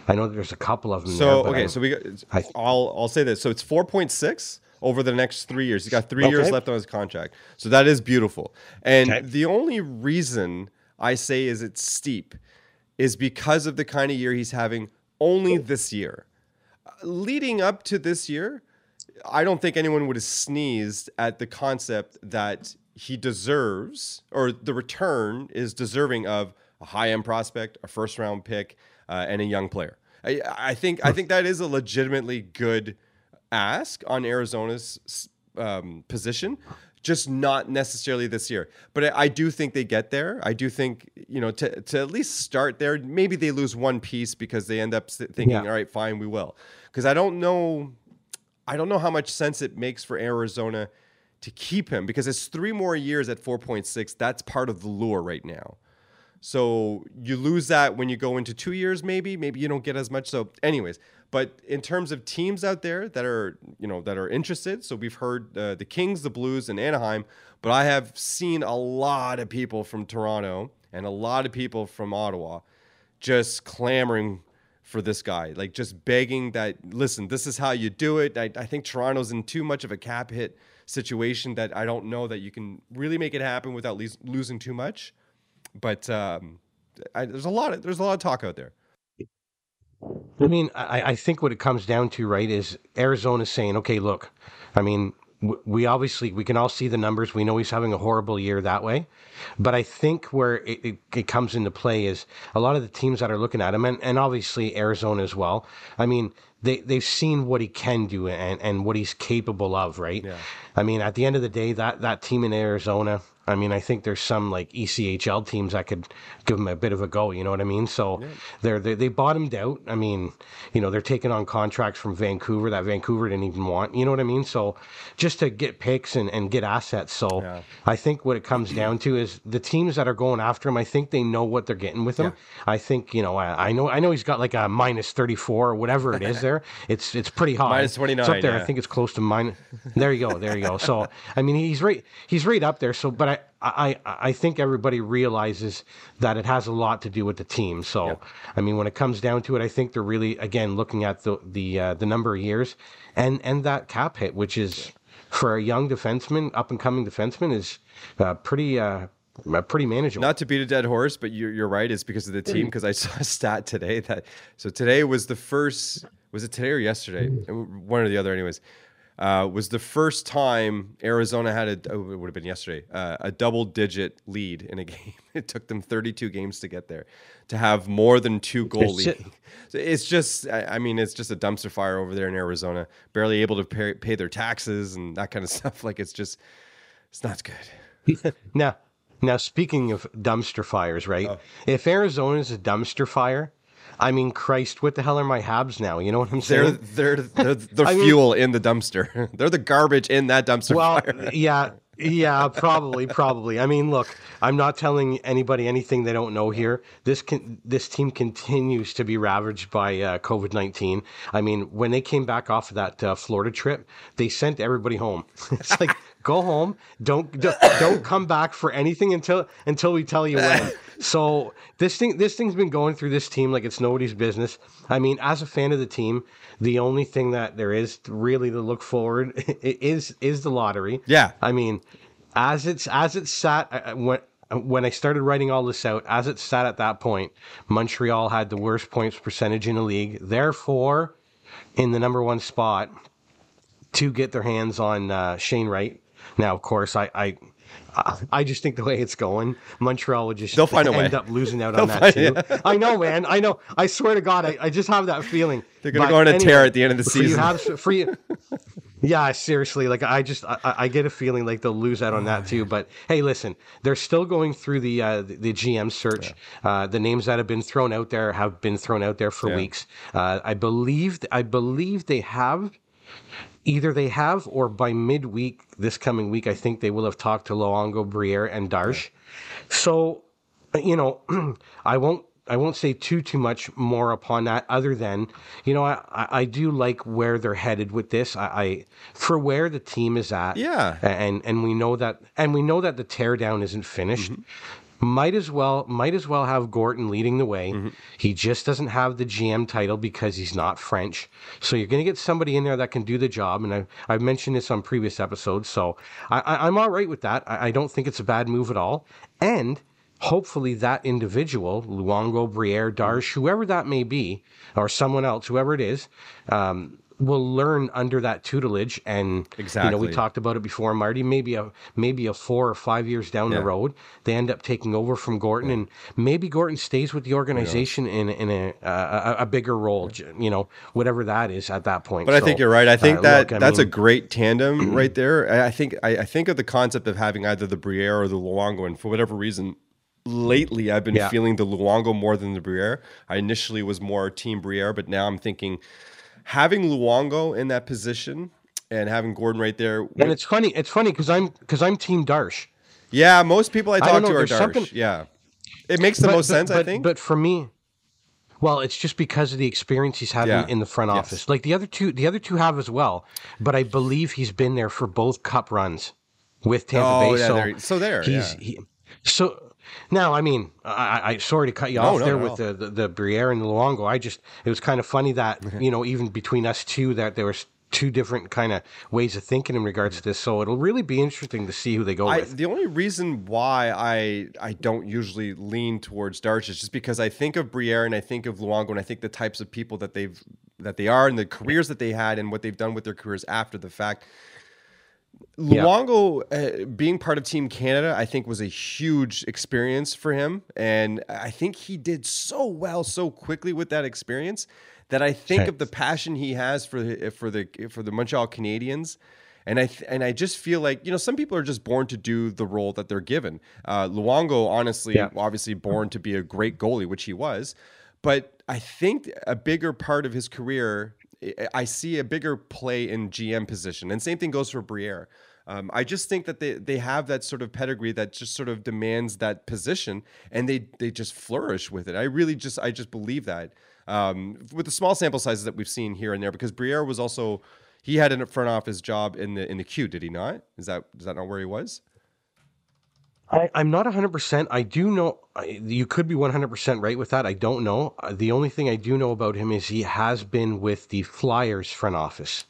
I know there's a couple of them. so there, okay, I'm- so we got. I- I'll I'll say this. So it's four point six over the next three years. He's got three years left on his contract. So that is beautiful. And Okay. the only reason I say is it's steep is because of the kind of year he's having only this year. Leading up to this year, I don't think anyone would have sneezed at the concept that he deserves or the return is deserving of a high end prospect, a first round pick, uh, and a young player. I, I think I think that is a legitimately good ask on Arizona's um, position. Just not necessarily this year, but I, I do think they get there. I do think you know to to at least start there. Maybe they lose one piece because they end up thinking, Yeah. all right, fine, we will. Because I don't know, I don't know how much sense it makes for Arizona to keep him because it's three more years at 4.6. That's part of the lure right now. So you lose that when you go into two years, maybe. Maybe you don't get as much. So, anyways, But in terms of teams out there that are, you know, that are interested, so we've heard uh, the Kings, the Blues, and Anaheim, but I have seen a lot of people from Toronto and a lot of people from Ottawa just clamoring for this guy, like just begging that, listen, this is how you do it. I, I think Toronto's in too much of a cap hit situation that I don't know that you can really make it happen without le- losing too much. But um, I, there's a lot of there's a lot of talk out there. I mean, I, I think what it comes down to, right, is Arizona saying, okay, look, I mean, we obviously we can all see the numbers. We know he's having a horrible year that way, but I think where it, it, it, comes into play is a lot of the teams that are looking at him, and, and obviously Arizona as well. I mean, they they've seen what he can do and, and what he's capable of, right? Yeah. I mean, at the end of the day, that that team in Arizona, I mean, I think there's some like ECHL teams that could give them a bit of a go. You know what I mean? So yeah. they're, they they bottomed out. I mean, you know, they're taking on contracts from Vancouver that Vancouver didn't even want. You know what I mean? So just to get picks and, and get assets. So yeah. I think what it comes down to is the teams that are going after him. I think they know what they're getting with him. Yeah. I think you know. I, I, know. I know he's got like a minus thirty four or whatever it is. There, it's it's pretty high. Minus twenty nine. It's up there. I think it's close to mine. There you go. There you go. So I mean, he's right. He's right up there. So, but I. I, I think everybody realizes that it has a lot to do with the team. So, yep. I mean, when it comes down to it, I think they're really again looking at the the uh, the number of years and and that cap hit, which is for a young defenseman, up and coming defenseman, is uh, pretty. Uh, pretty manageable. Not to beat a dead horse, but you're, you're right. It's because of the team. Because I saw a stat today that so today was the first. Was it today or yesterday? One or the other, anyways uh, was the first time Arizona had a oh, it would have been yesterday uh, a double digit lead in a game. It took them 32 games to get there to have more than two goal lead. So it's just I mean it's just a dumpster fire over there in Arizona. Barely able to pay, pay their taxes and that kind of stuff. Like it's just it's not good. now now speaking of dumpster fires, right? Oh. If Arizona is a dumpster fire, I mean, Christ, what the hell are my Habs now? You know what I'm saying? They're they're they're the fuel mean, in the dumpster. they're the garbage in that dumpster. Well, fire. yeah, yeah, probably, probably. I mean, look, I'm not telling anybody anything they don't know here. This can, this team continues to be ravaged by uh, COVID nineteen. I mean, when they came back off of that uh, Florida trip, they sent everybody home. it's like go home. Don't don't come back for anything until until we tell you when. So this thing this thing's been going through this team like it's nobody's business. I mean, as a fan of the team, the only thing that there is really to look forward is is the lottery. Yeah. I mean, as it's as it's sat uh, uh, when uh, when I started writing all this out, as it sat at that point, Montreal had the worst points percentage in the league. Therefore, in the number one spot to get their hands on uh, Shane Wright. Now, of course, I, I I just think the way it's going, Montreal would just They'll find end a way. up losing out on that too. I know, man. I know. I swear to God, I, I just have that feeling. They're going to go on a anyway, tear at the end of the season. You, yeah, seriously. Like I just, I, I, get a feeling like they'll lose out on oh, that too. But hey, listen, they're still going through the uh, the, the, GM search. Yeah. Uh, the names that have been thrown out there have been thrown out there for yeah. weeks. Uh, I believe, I believe they have either they have or by midweek this coming week, I think they will have talked to Luongo, Briere, and Darche. So, you know, I won't I won't say too too much more upon that, other than you know I, I do like where they're headed with this. I, I, for where the team is at, yeah, and and we know that and we know that the teardown isn't finished. Mm-hmm might as well might as well have Gorton leading the way. Mm-hmm. He just doesn't have the GM title because he's not French. So you're going to get somebody in there that can do the job. And I've, I've mentioned this on previous episodes. So I, am all right with that. I, I, don't think it's a bad move at all. And hopefully that individual, Luongo, Briere, Darche, whoever that may be, or someone else, whoever it is, um, will learn under that tutelage and exactly. you know we talked about it before marty maybe a maybe a four or five years down yeah. the road they end up taking over from gorton yeah. and maybe gorton stays with the organization yeah. in in a, a, a bigger role you know whatever that is at that point but so, i think you're right i think uh, that look, that's mean, a great tandem right there i think I, I, think of the concept of having either the briere or the luongo and for whatever reason lately I've been feeling the Luongo more than the Briere. I initially was more team Briere, but now I'm thinking having Luongo in that position and having Gorton right there. And it's funny. It's funny because I'm because I'm Team Darche. Yeah, most people I talk I to are. Something... Yeah, it makes the but, most but, sense. But, I think. But for me, Well, it's just because of the experience he's having Yeah. in, the front Yes. office. Like the other two, the other two have as well. But I believe he's been there for both Cup runs with Tampa Oh, Bay. yeah, so there- so there, he's yeah. he, so. Now, I mean, I, I sorry to cut you No, off no, there not with the, the the Briere and the Luongo. I just it was kind of funny that you know even between us two that there was two different kind of ways of thinking in regards to this. So it'll really be interesting to see who they go I, with. the only reason why I I don't usually lean towards Darche is just because I think of Briere and I think of Luongo and I think the types of people that they've that they are and the careers that they had and what they've done with their careers after the fact. Yeah. Luongo uh, being part of Team Canada, I think, was a huge experience for him, and I think he did so well so quickly with that experience that I think Okay. of the passion he has for the for the for the Montreal Canadiens. And I th- and I just feel like you know some people are just born to do the role that they're given. Uh, Luongo, honestly, Yeah. obviously born to be a great goalie, which he was. But I think a bigger part of his career, I- see a bigger play in GM position, and same thing goes for Briere. Um, I just think that they, they have that sort of pedigree that just sort of demands that position, and they they just flourish with it. I really just I just believe that um, with the small sample sizes that we've seen here and there, because Briere was also he had a front office job in the in the Q, did he not? Is that is that not where he was? I, I'm not 100%. I do know, I, you could be 100% right with that. I don't know. Uh, The only thing I do know about him is he has been with the Flyers front office.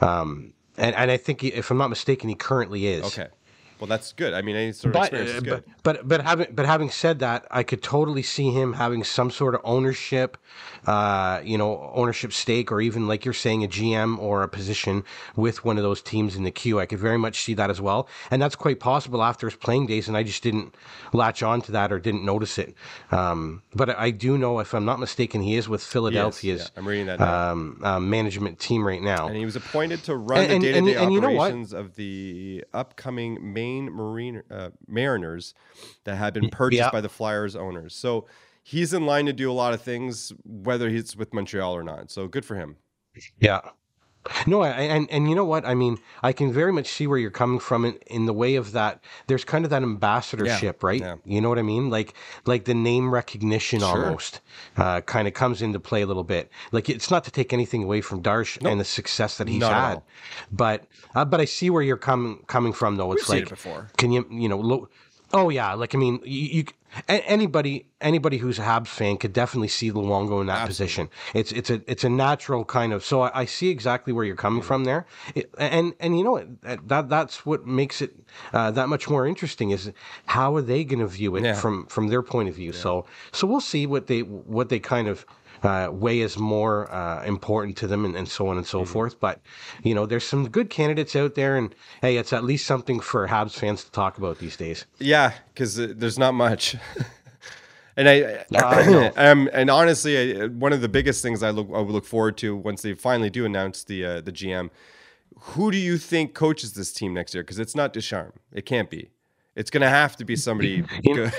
Um, and, and I think, he, if I'm not mistaken, he currently is. Okay, well that's good. I mean, any sort of But, experience is uh, good. but but but having but having said that, I could totally see him having some sort of ownership, uh, you know, ownership stake, or even like you're saying, a GM or a position with one of those teams in the Q. I could very much see that as well, and that's quite possible after his playing days. And I just didn't latch on to that or didn't notice it. Um, but I do know, if I'm not mistaken, he is with Philadelphia's yeah, I'm reading that um, uh, management team right now. And he was appointed to run And- the and- day to day and- and you know operations of the upcoming Maine Marine uh, Mariners that had been purchased yeah. by the Flyers owners. So he's in line to do a lot of things, whether he's with Montreal or not. So good for him. Yeah. No, I- and and you know what? I mean, I can very much see where you're coming from in, in the way of that. There's kind of that ambassadorship, right? yeah. You know what I mean? Like like the name recognition almost uh, kind of comes into play a little bit. Like it's not to take anything away from Darche and the success that he's Not had, but uh, but I see where you're coming coming from though. It's seen like it before. Can you you know? Lo- Oh yeah, like I mean, you, you anybody anybody who's a Habs fan could definitely see Luongo in that position. It's it's a it's a natural kind of. So I, I see exactly where you're coming from there, it, and and you know what that, that that's what makes it uh, that much more interesting is how are they going to view it Yeah. from from their point of view. So so we'll see what they what they kind of. Uh, weigh is more uh, important to them, and, and so on and so forth. But you know, there's some good candidates out there, and hey, it's at least something for Habs fans to talk about these days. Yeah, because uh, there's not much. and I, I um, and honestly, I, one of the biggest things I look I would look forward to once they finally do announce the uh, the GM. Who do you think coaches this team next year? Because it's not Deschamps. It can't be. It's going to have to be somebody good.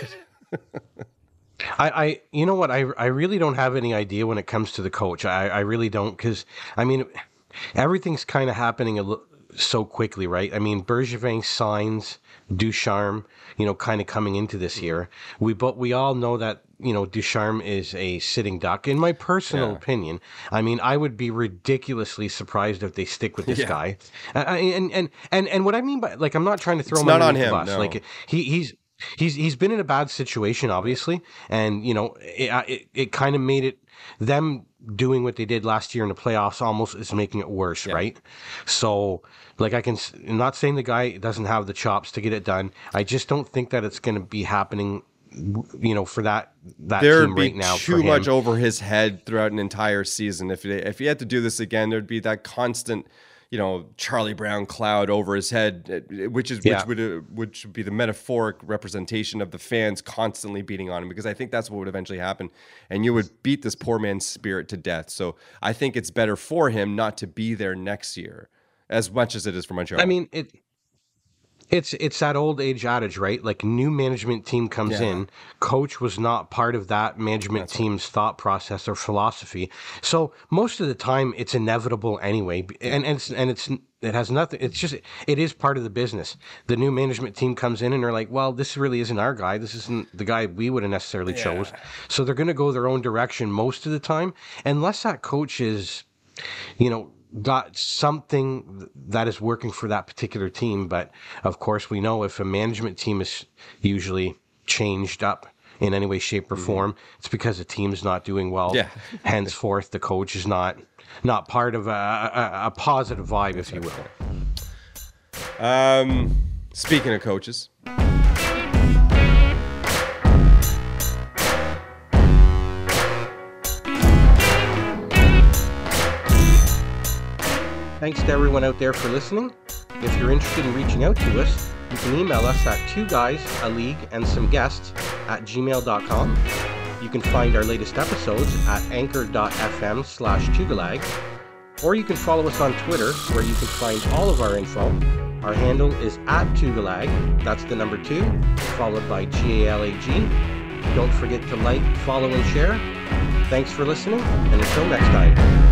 I, I, you know what? I, I really don't have any idea when it comes to the coach. I, I really don't, because I mean, everything's kind of happening a so quickly, right? I mean, Bergevin signs Ducharme, you know, kind of coming into this year. We, but we all know that you know Ducharme is a sitting duck. In my personal Yeah. opinion, I mean, I would be ridiculously surprised if they stick with this Yeah. guy. Uh, and and and and what I mean by like, I'm not trying to throw It's him not on him, bus. no. Like he he's he's he's been in a bad situation obviously and you know it it, it kind of made it them doing what they did last year in the playoffs almost is making it worse right? So like i can I'm not saying the guy doesn't have the chops to get it done. I just don't think that it's going to be happening you know for that that There'd team be right now too much over his head throughout an entire season. If if he had to do this again, there'd be that constant, you know, Charlie Brown cloud over his head, eh, which is Yeah. which would uh, which would be the metaphoric representation of the fans constantly beating on him. Because I think that's what would eventually happen, and you would beat this poor man's spirit to death. So I think it's better for him not to be there next year, as much as it is for Montreal. I mean, it It's it's that old age adage, right? Like new management team comes Yeah. in, coach was not part of that management team's thought process or philosophy. So most of the time, it's inevitable anyway, and and it's, and it's it has nothing. It's just it is part of the business. The new management team comes in and they're like, well, this really isn't our guy. This isn't the guy we would have necessarily chose. So they're going to go their own direction most of the time, unless that coach is you know, got something that is working for that particular team. But of course, we know if a management team is usually changed up in any way, shape, or form, it's because the team's not doing well. Yeah. Henceforth, the coach is not not part of a, a, a positive vibe, if you will. Um, speaking of coaches, Thanks to everyone out there for listening. If you're interested in reaching out to us, you can email us at two guys, a league, and some guests at gmail.com. You can find our latest episodes at anchor.fm slash tugalag, or you can follow us on Twitter where you can find all of our info. Our handle is at tugalag, that's the number two, followed by G-A-L-A-G. Don't forget to like, follow, and share. Thanks for listening, and until next time.